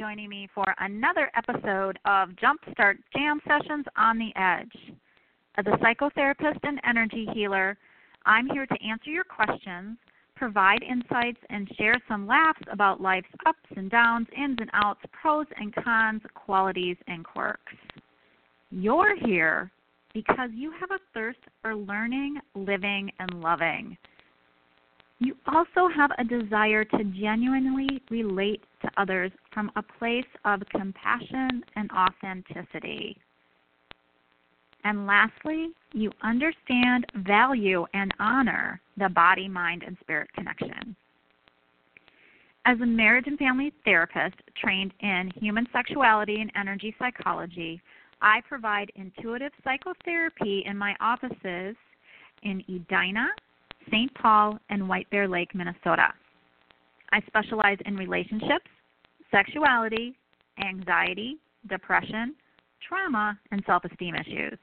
Joining me for another episode of Jumpstart Jam Sessions on the Edge. As a psychotherapist and energy healer, I'm here to answer your questions, provide insights, and share some laughs about life's ups and downs, ins and outs, pros and cons, qualities and quirks. You're here because you have a thirst for learning, living, and loving. You also have a desire to genuinely relate to others from a place of compassion and authenticity. And lastly, you understand, value, and honor the body, mind, and spirit connection. As a marriage and family therapist trained in human sexuality and energy psychology, I provide intuitive psychotherapy in my offices in Edina, St. Paul, and White Bear Lake, Minnesota. I specialize in relationships, sexuality, anxiety, depression, trauma, and self esteem issues.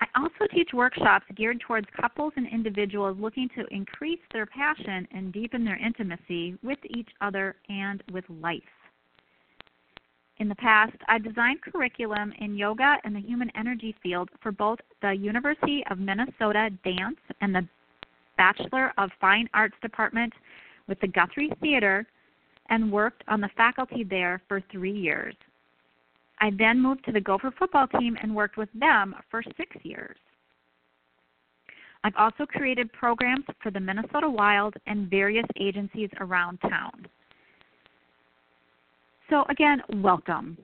I also teach workshops geared towards couples and individuals looking to increase their passion and deepen their intimacy with each other and with life. In the past, I designed curriculum in yoga and the human energy field for both the University of Minnesota Dance and the Bachelor of Fine Arts department with the Guthrie Theater and worked on the faculty there for three years. I then moved to the Gopher football team and worked with them for six years. I've also created programs for the Minnesota Wild and various agencies around town. So, again, welcome.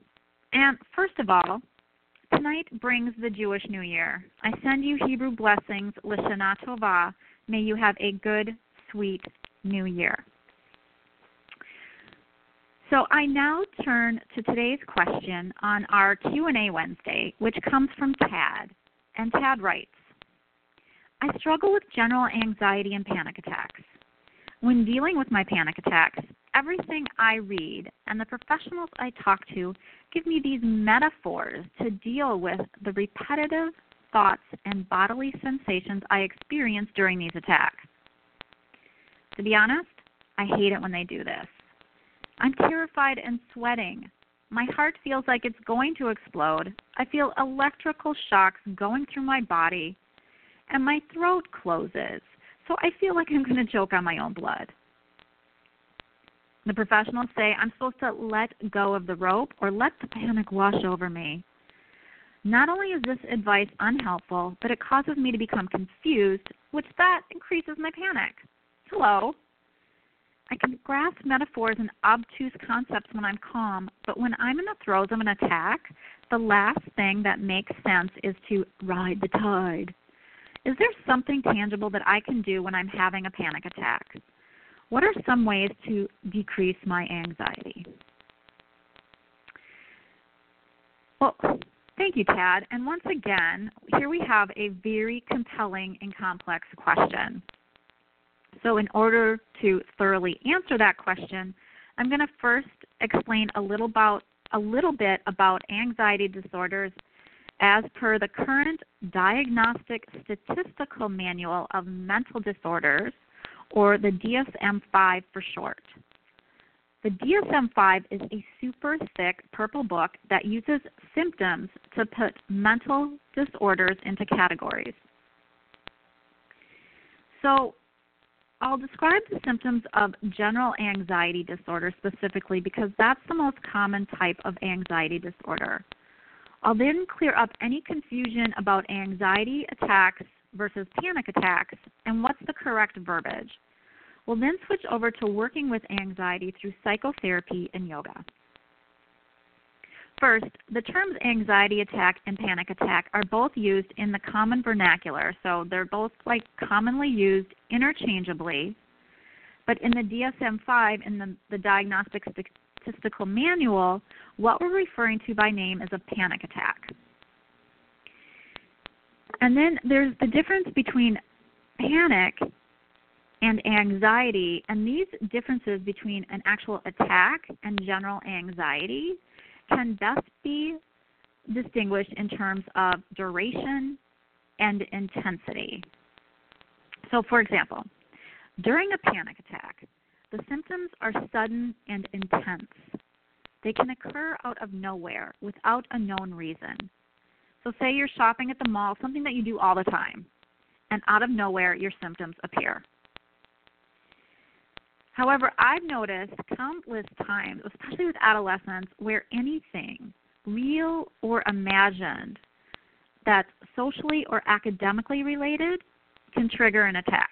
And first of all, tonight brings the Jewish New Year. I send you Hebrew blessings, Lashana Tova, May you have a good, sweet new year. So I now turn to today's question on our Q&A Wednesday, which comes from Tad. And Tad writes, I struggle with general anxiety and panic attacks. When dealing with my panic attacks, everything I read and the professionals I talk to give me these metaphors to deal with the repetitive thoughts, and bodily sensations I experience during these attacks. To be honest, I hate it when they do this. I'm terrified and sweating. My heart feels like it's going to explode. I feel electrical shocks going through my body, and my throat closes. So I feel like I'm going to choke on my own blood. The professionals say I'm supposed to let go of the rope or let the panic wash over me. Not only is this advice unhelpful, but it causes me to become confused, which that increases my panic. Hello. I can grasp metaphors and obtuse concepts when I'm calm, but when I'm in the throes of an attack, the last thing that makes sense is to ride the tide. Is there something tangible that I can do when I'm having a panic attack? What are some ways to decrease my anxiety? Well, Thank you, Tad. And once again, here we have a very compelling and complex question. So, in order to thoroughly answer that question, I'm going to first explain a little about a little bit about anxiety disorders as per the current Diagnostic Statistical Manual of Mental Disorders, or the DSM 5 for short. The DSM 5 is a super thick purple book that uses symptoms to put mental disorders into categories. So, I'll describe the symptoms of general anxiety disorder specifically because that's the most common type of anxiety disorder. I'll then clear up any confusion about anxiety attacks versus panic attacks and what's the correct verbiage. We'll then switch over to working with anxiety through psychotherapy and yoga. First, the terms anxiety attack and panic attack are both used in the common vernacular, so they're both like commonly used interchangeably. But in the DSM 5, in the, the Diagnostic Statistical Manual, what we're referring to by name is a panic attack. And then there's the difference between panic and anxiety, and these differences between an actual attack and general anxiety can best be distinguished in terms of duration and intensity. So, for example, during a panic attack, the symptoms are sudden and intense. They can occur out of nowhere without a known reason. So, say you're shopping at the mall, something that you do all the time, and out of nowhere your symptoms appear. However, I've noticed countless times, especially with adolescents, where anything, real or imagined, that's socially or academically related can trigger an attack.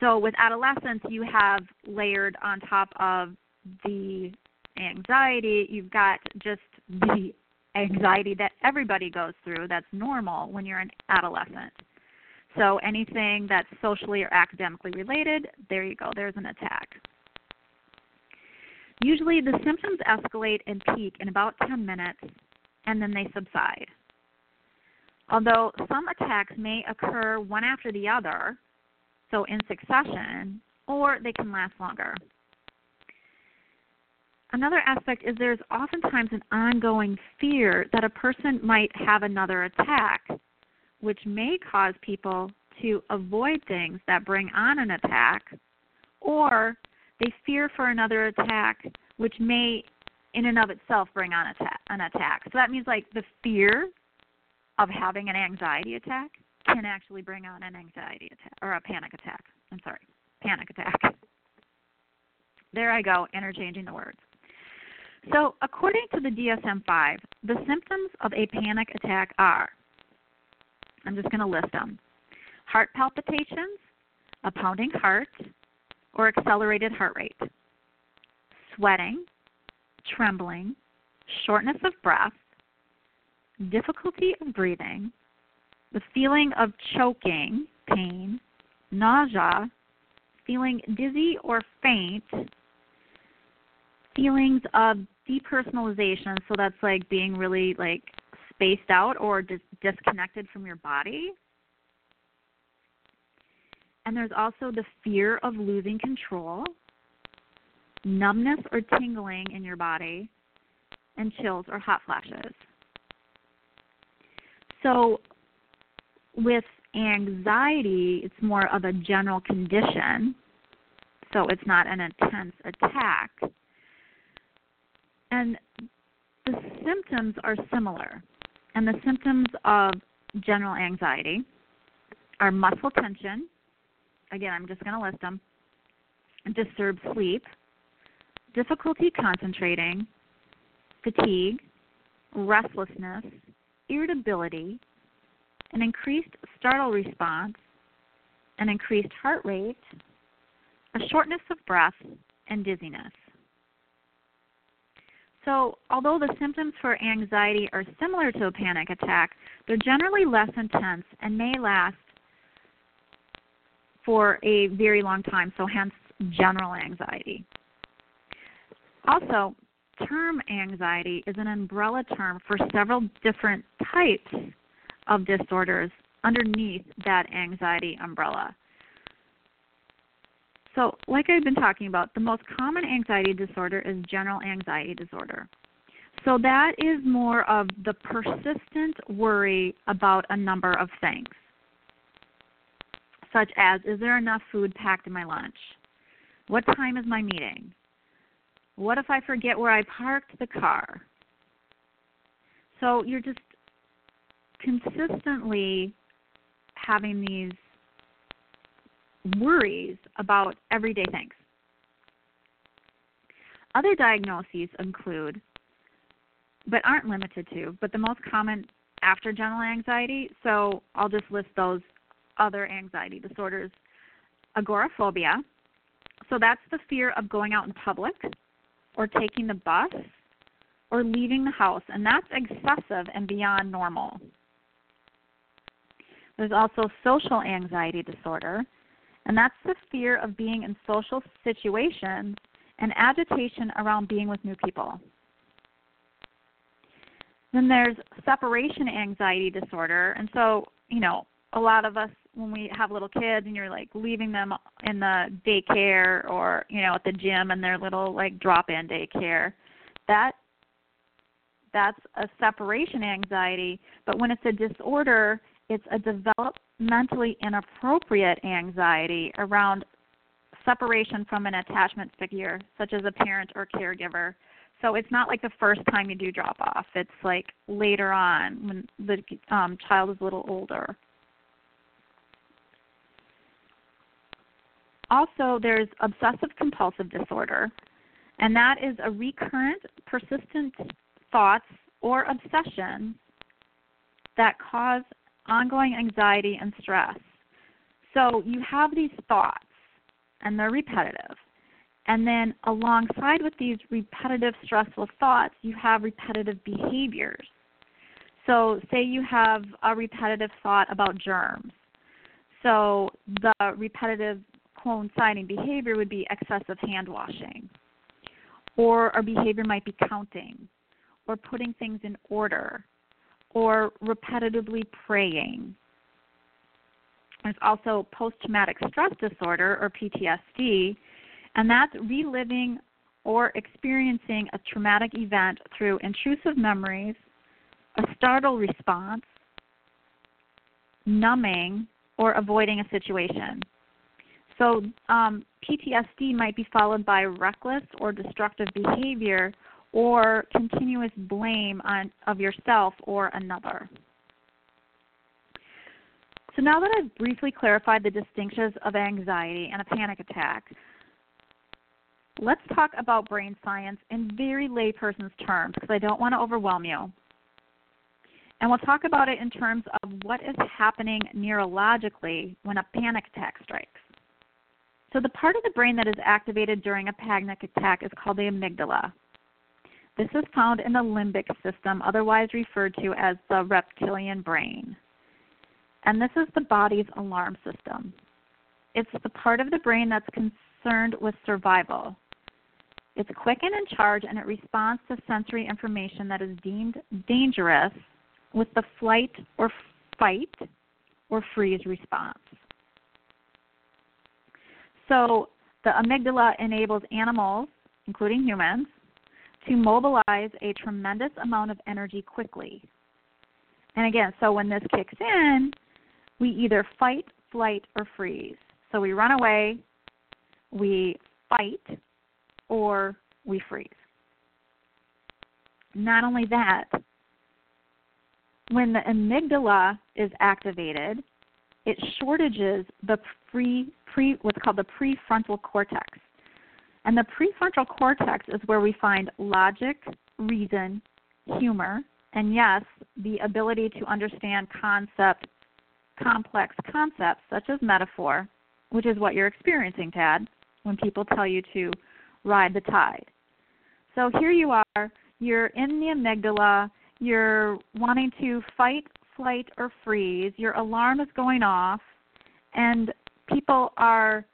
So with adolescents, you have layered on top of the anxiety, you've got just the anxiety that everybody goes through that's normal when you're an adolescent. So anything that's socially or academically related, there you go, there's an attack. Usually the symptoms escalate and peak in about 10 minutes and then they subside. Although some attacks may occur one after the other, so in succession, or they can last longer. Another aspect is there's oftentimes an ongoing fear that a person might have another attack, which may cause people to avoid things that bring on an attack, or they fear for another attack, which may in and of itself bring on attack, an attack. So that means like the fear of having an anxiety attack can actually bring on an anxiety attack or a panic attack. I'm sorry, panic attack. There I go, interchanging the words. So, according to the DSM 5, the symptoms of a panic attack are I'm just going to list them heart palpitations, a pounding heart, or accelerated heart rate, sweating, trembling, shortness of breath, difficulty of breathing, the feeling of choking, pain, nausea, feeling dizzy or faint, feelings of depersonalization, so that's like being really like spaced out or dis- disconnected from your body. And there's also the fear of losing control, numbness or tingling in your body, and chills or hot flashes. So, with anxiety, it's more of a general condition, so it's not an intense attack. And the symptoms are similar. And the symptoms of general anxiety are muscle tension. Again, I'm just going to list them. Disturbed sleep, difficulty concentrating, fatigue, restlessness, irritability, an increased startle response, an increased heart rate, a shortness of breath, and dizziness. So, although the symptoms for anxiety are similar to a panic attack, they're generally less intense and may last for a very long time, so hence general anxiety. Also, term anxiety is an umbrella term for several different types of disorders underneath that anxiety umbrella. So, like I've been talking about, the most common anxiety disorder is general anxiety disorder. So, that is more of the persistent worry about a number of things, such as Is there enough food packed in my lunch? What time is my meeting? What if I forget where I parked the car? So, you're just consistently having these worries about everyday things. Other diagnoses include, but aren't limited to, but the most common after general anxiety, so I'll just list those other anxiety disorders agoraphobia. So that's the fear of going out in public or taking the bus or leaving the house, and that's excessive and beyond normal. There's also social anxiety disorder, and that's the fear of being in social situations and agitation around being with new people. Then there's separation anxiety disorder, and so, you know, a lot of us when we have little kids and you're like leaving them in the daycare or, you know, at the gym and their little like drop-in daycare, that that's a separation anxiety, but when it's a disorder, it's a developmentally inappropriate anxiety around separation from an attachment figure, such as a parent or caregiver. So it's not like the first time you do drop off. It's like later on when the um, child is a little older. Also, there's obsessive compulsive disorder, and that is a recurrent, persistent thoughts or obsessions that cause ongoing anxiety and stress. So you have these thoughts, and they're repetitive. And then alongside with these repetitive stressful thoughts, you have repetitive behaviors. So, say you have a repetitive thought about germs. So, the repetitive coinciding behavior would be excessive hand washing. Or a behavior might be counting, or putting things in order, or repetitively praying. There's also post traumatic stress disorder, or PTSD, and that's reliving or experiencing a traumatic event through intrusive memories, a startle response, numbing, or avoiding a situation. So, um, PTSD might be followed by reckless or destructive behavior or continuous blame on, of yourself or another. So now that I've briefly clarified the distinctions of anxiety and a panic attack, let's talk about brain science in very layperson's terms because I don't want to overwhelm you. And we'll talk about it in terms of what is happening neurologically when a panic attack strikes. So, the part of the brain that is activated during a panic attack is called the amygdala. This is found in the limbic system, otherwise referred to as the reptilian brain. And this is the body's alarm system. It's the part of the brain that's concerned with survival. It's quick and in charge, and it responds to sensory information that is deemed dangerous with the flight or fight or freeze response. So, the amygdala enables animals, including humans, to mobilize a tremendous amount of energy quickly. And again, so when this kicks in, we either fight, flight, or freeze. So we run away, we fight, or we freeze. Not only that, when the amygdala is activated, it shortages the pre, pre what's called the prefrontal cortex. And the prefrontal cortex is where we find logic, reason, humor, and yes, the ability to understand concept, complex concepts such as metaphor, which is what you're experiencing, Tad, when people tell you to ride the tide. So here you are, you're in the amygdala, you're wanting to fight, flight, or freeze, your alarm is going off, and people are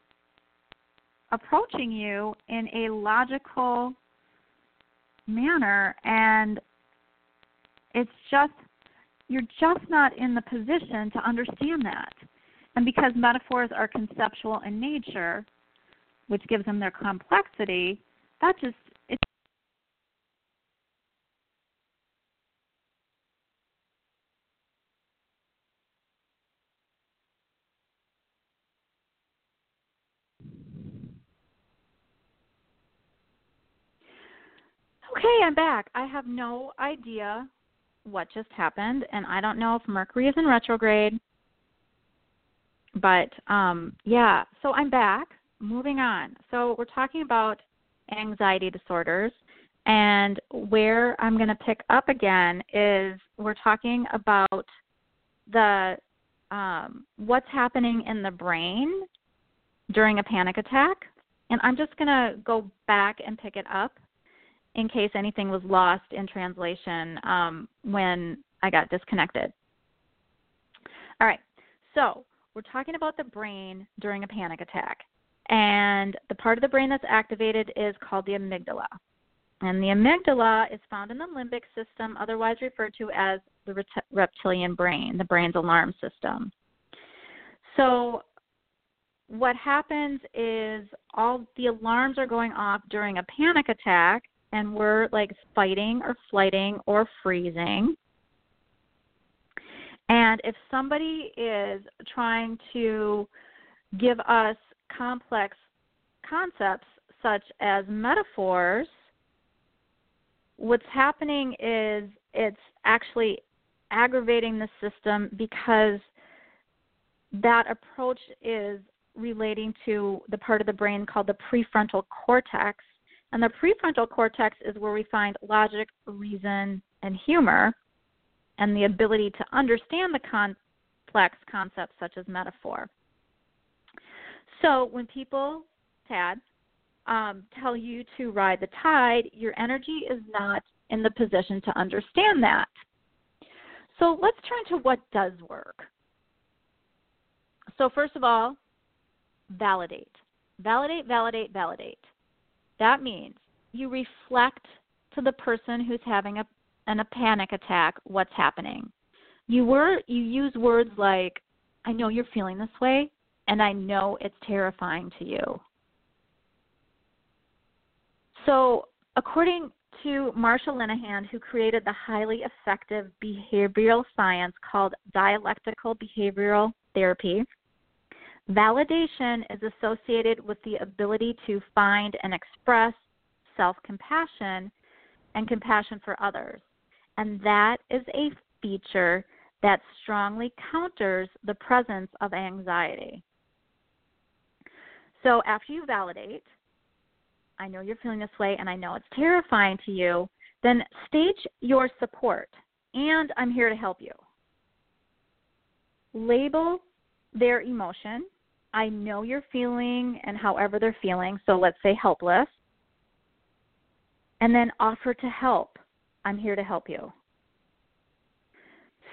approaching you in a logical manner and it's just you're just not in the position to understand that. And because metaphors are conceptual in nature, which gives them their complexity, that just I'm back. I have no idea what just happened, and I don't know if Mercury is in retrograde. But um, yeah, so I'm back. Moving on. So we're talking about anxiety disorders, and where I'm going to pick up again is we're talking about the um, what's happening in the brain during a panic attack. And I'm just going to go back and pick it up in case anything was lost in translation um, when I got disconnected. All right, so we're talking about the brain during a panic attack. And the part of the brain that's activated is called the amygdala. And the amygdala is found in the limbic system, otherwise referred to as the reptilian brain, the brain's alarm system. So, what happens is all the alarms are going off during a panic attack, and we're like fighting or flighting or freezing. And if somebody is trying to give us complex concepts such as metaphors, what's happening is it's actually aggravating the system because that approach is relating to the part of the brain called the prefrontal cortex. And the prefrontal cortex is where we find logic, reason, and humor and the ability to understand the complex concepts such as metaphor. So when people, Tad, um, tell you to ride the tide, your energy is not in the position to understand that. So let's turn to what does work. So, first of all, validate. Validate, validate, validate. That means you reflect to the person who's having a and a panic attack what's happening. You were you use words like I know you're feeling this way and I know it's terrifying to you. So, according to Marsha Linehan, who created the highly effective behavioral science called dialectical behavioral therapy, validation is associated with the ability to find and express self compassion and compassion for others. And that is a feature that strongly counters the presence of anxiety. So after you validate, I know you're feeling this way and I know it's terrifying to you, then stage your support and I'm here to help you. Label their emotion. I know you're feeling and however they're feeling, so let's say helpless. And then offer to help. I'm here to help you.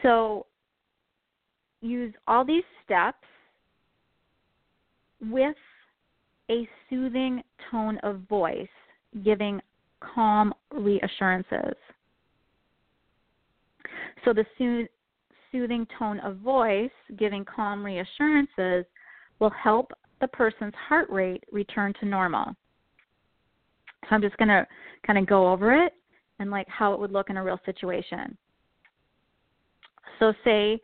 So use all these steps with a soothing tone of voice, giving calm reassurances. So the sooth- soothing tone of voice, giving calm reassurances, will help the person's heart rate return to normal. So I'm just going to kind of go over it and like how it would look in a real situation. So say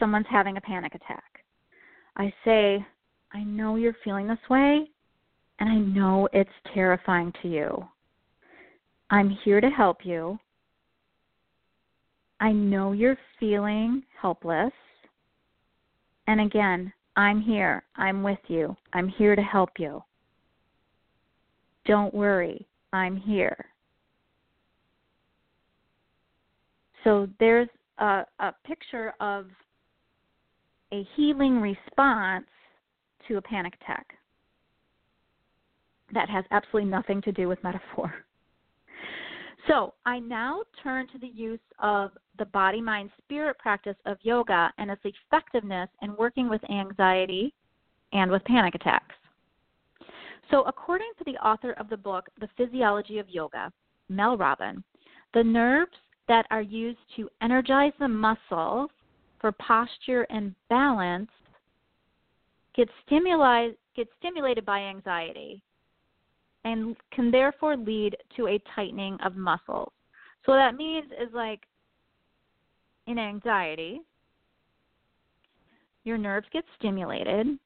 someone's having a panic attack. I say, I know you're feeling this way and I know it's terrifying to you. I'm here to help you. I know you're feeling helpless. And again, I'm here. I'm with you. I'm here to help you. Don't worry. I'm here. So there's a, a picture of a healing response to a panic attack that has absolutely nothing to do with metaphor. So, I now turn to the use of the body mind spirit practice of yoga and its effectiveness in working with anxiety and with panic attacks. So, according to the author of the book, The Physiology of Yoga, Mel Robin, the nerves that are used to energize the muscles for posture and balance get stimuli- get stimulated by anxiety and can therefore lead to a tightening of muscles. So what that means is like in anxiety, your nerves get stimulated.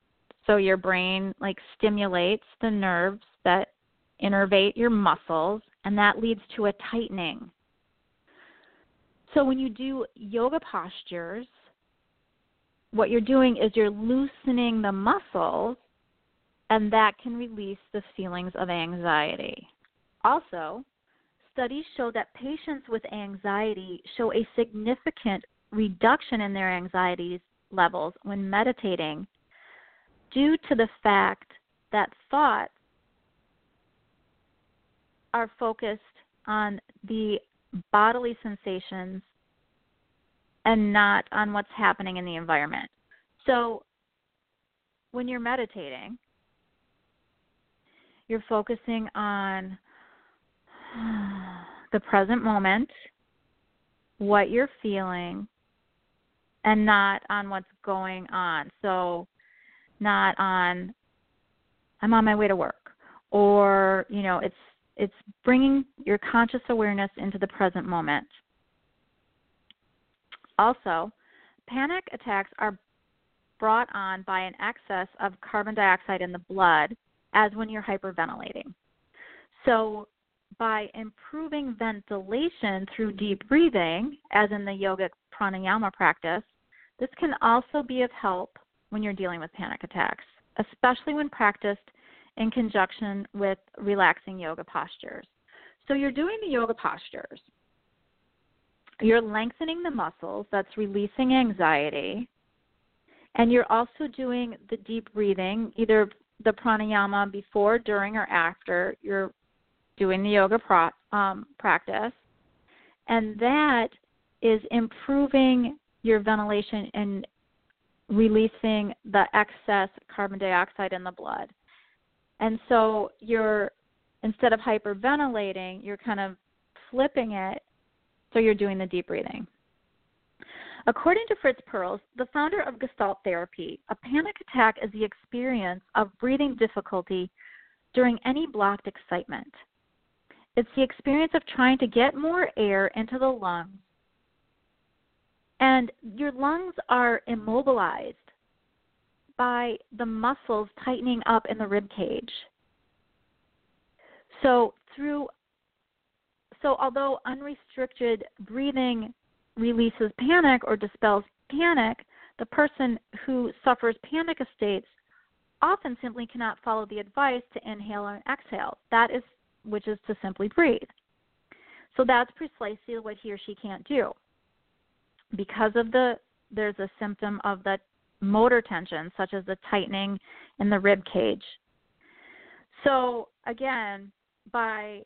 So your brain like stimulates the nerves that innervate your muscles and that leads to a tightening. So when you do yoga postures, what you're doing is you're loosening the muscles and that can release the feelings of anxiety. Also, studies show that patients with anxiety show a significant reduction in their anxiety levels when meditating due to the fact that thoughts are focused on the bodily sensations and not on what's happening in the environment. So when you're meditating, you're focusing on the present moment, what you're feeling, and not on what's going on. So, not on I'm on my way to work or, you know, it's it's bringing your conscious awareness into the present moment. Also, panic attacks are brought on by an excess of carbon dioxide in the blood as when you're hyperventilating. So, by improving ventilation through deep breathing, as in the yogic pranayama practice, this can also be of help when you're dealing with panic attacks, especially when practiced in conjunction with relaxing yoga postures. So you're doing the yoga postures. You're lengthening the muscles, that's releasing anxiety. And you're also doing the deep breathing, either the pranayama before, during, or after you're doing the yoga pro, um, practice. And that is improving your ventilation and releasing the excess carbon dioxide in the blood. And so you're instead of hyperventilating, you're kind of flipping it so you're doing the deep breathing. According to Fritz Perls, the founder of Gestalt therapy, a panic attack is the experience of breathing difficulty during any blocked excitement. It's the experience of trying to get more air into the lungs. And your lungs are immobilized by the muscles tightening up in the rib cage. So through so although unrestricted breathing releases panic or dispels panic, the person who suffers panic states often simply cannot follow the advice to inhale and exhale. That is which is to simply breathe. So that's precisely what he or she can't do. Because of the there's a symptom of the motor tension, such as the tightening in the rib cage. So again, by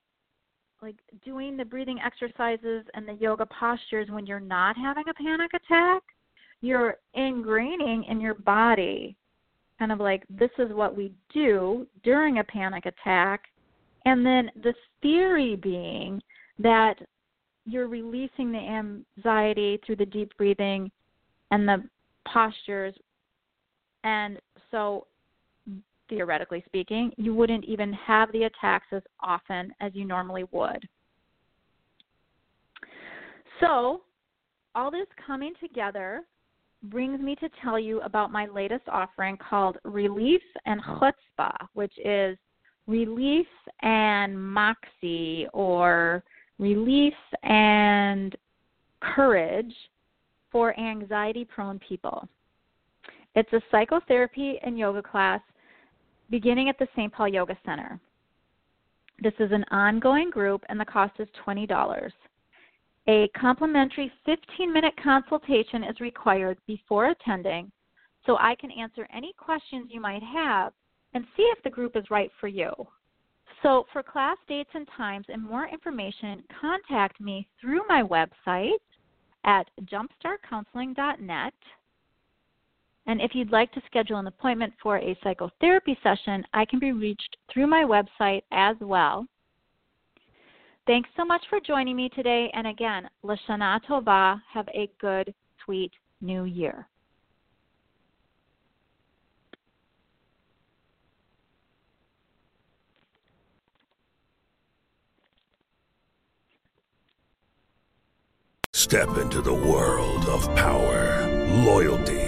like doing the breathing exercises and the yoga postures when you're not having a panic attack, you're ingraining in your body kind of like this is what we do during a panic attack. And then the theory being that you're releasing the anxiety through the deep breathing and the postures and so, theoretically speaking, you wouldn't even have the attacks as often as you normally would. So, all this coming together brings me to tell you about my latest offering called Relief and Chutzpah, which is relief and moxie or relief and courage for anxiety prone people. It's a psychotherapy and yoga class beginning at the St. Paul Yoga Center. This is an ongoing group and the cost is $20. A complimentary 15 minute consultation is required before attending so I can answer any questions you might have and see if the group is right for you. So, for class dates and times and more information, contact me through my website at jumpstartcounseling.net and if you'd like to schedule an appointment for a psychotherapy session, I can be reached through my website as well. Thanks so much for joining me today. And again, Lashana Tova, have a good, sweet new year. Step into the world of power, loyalty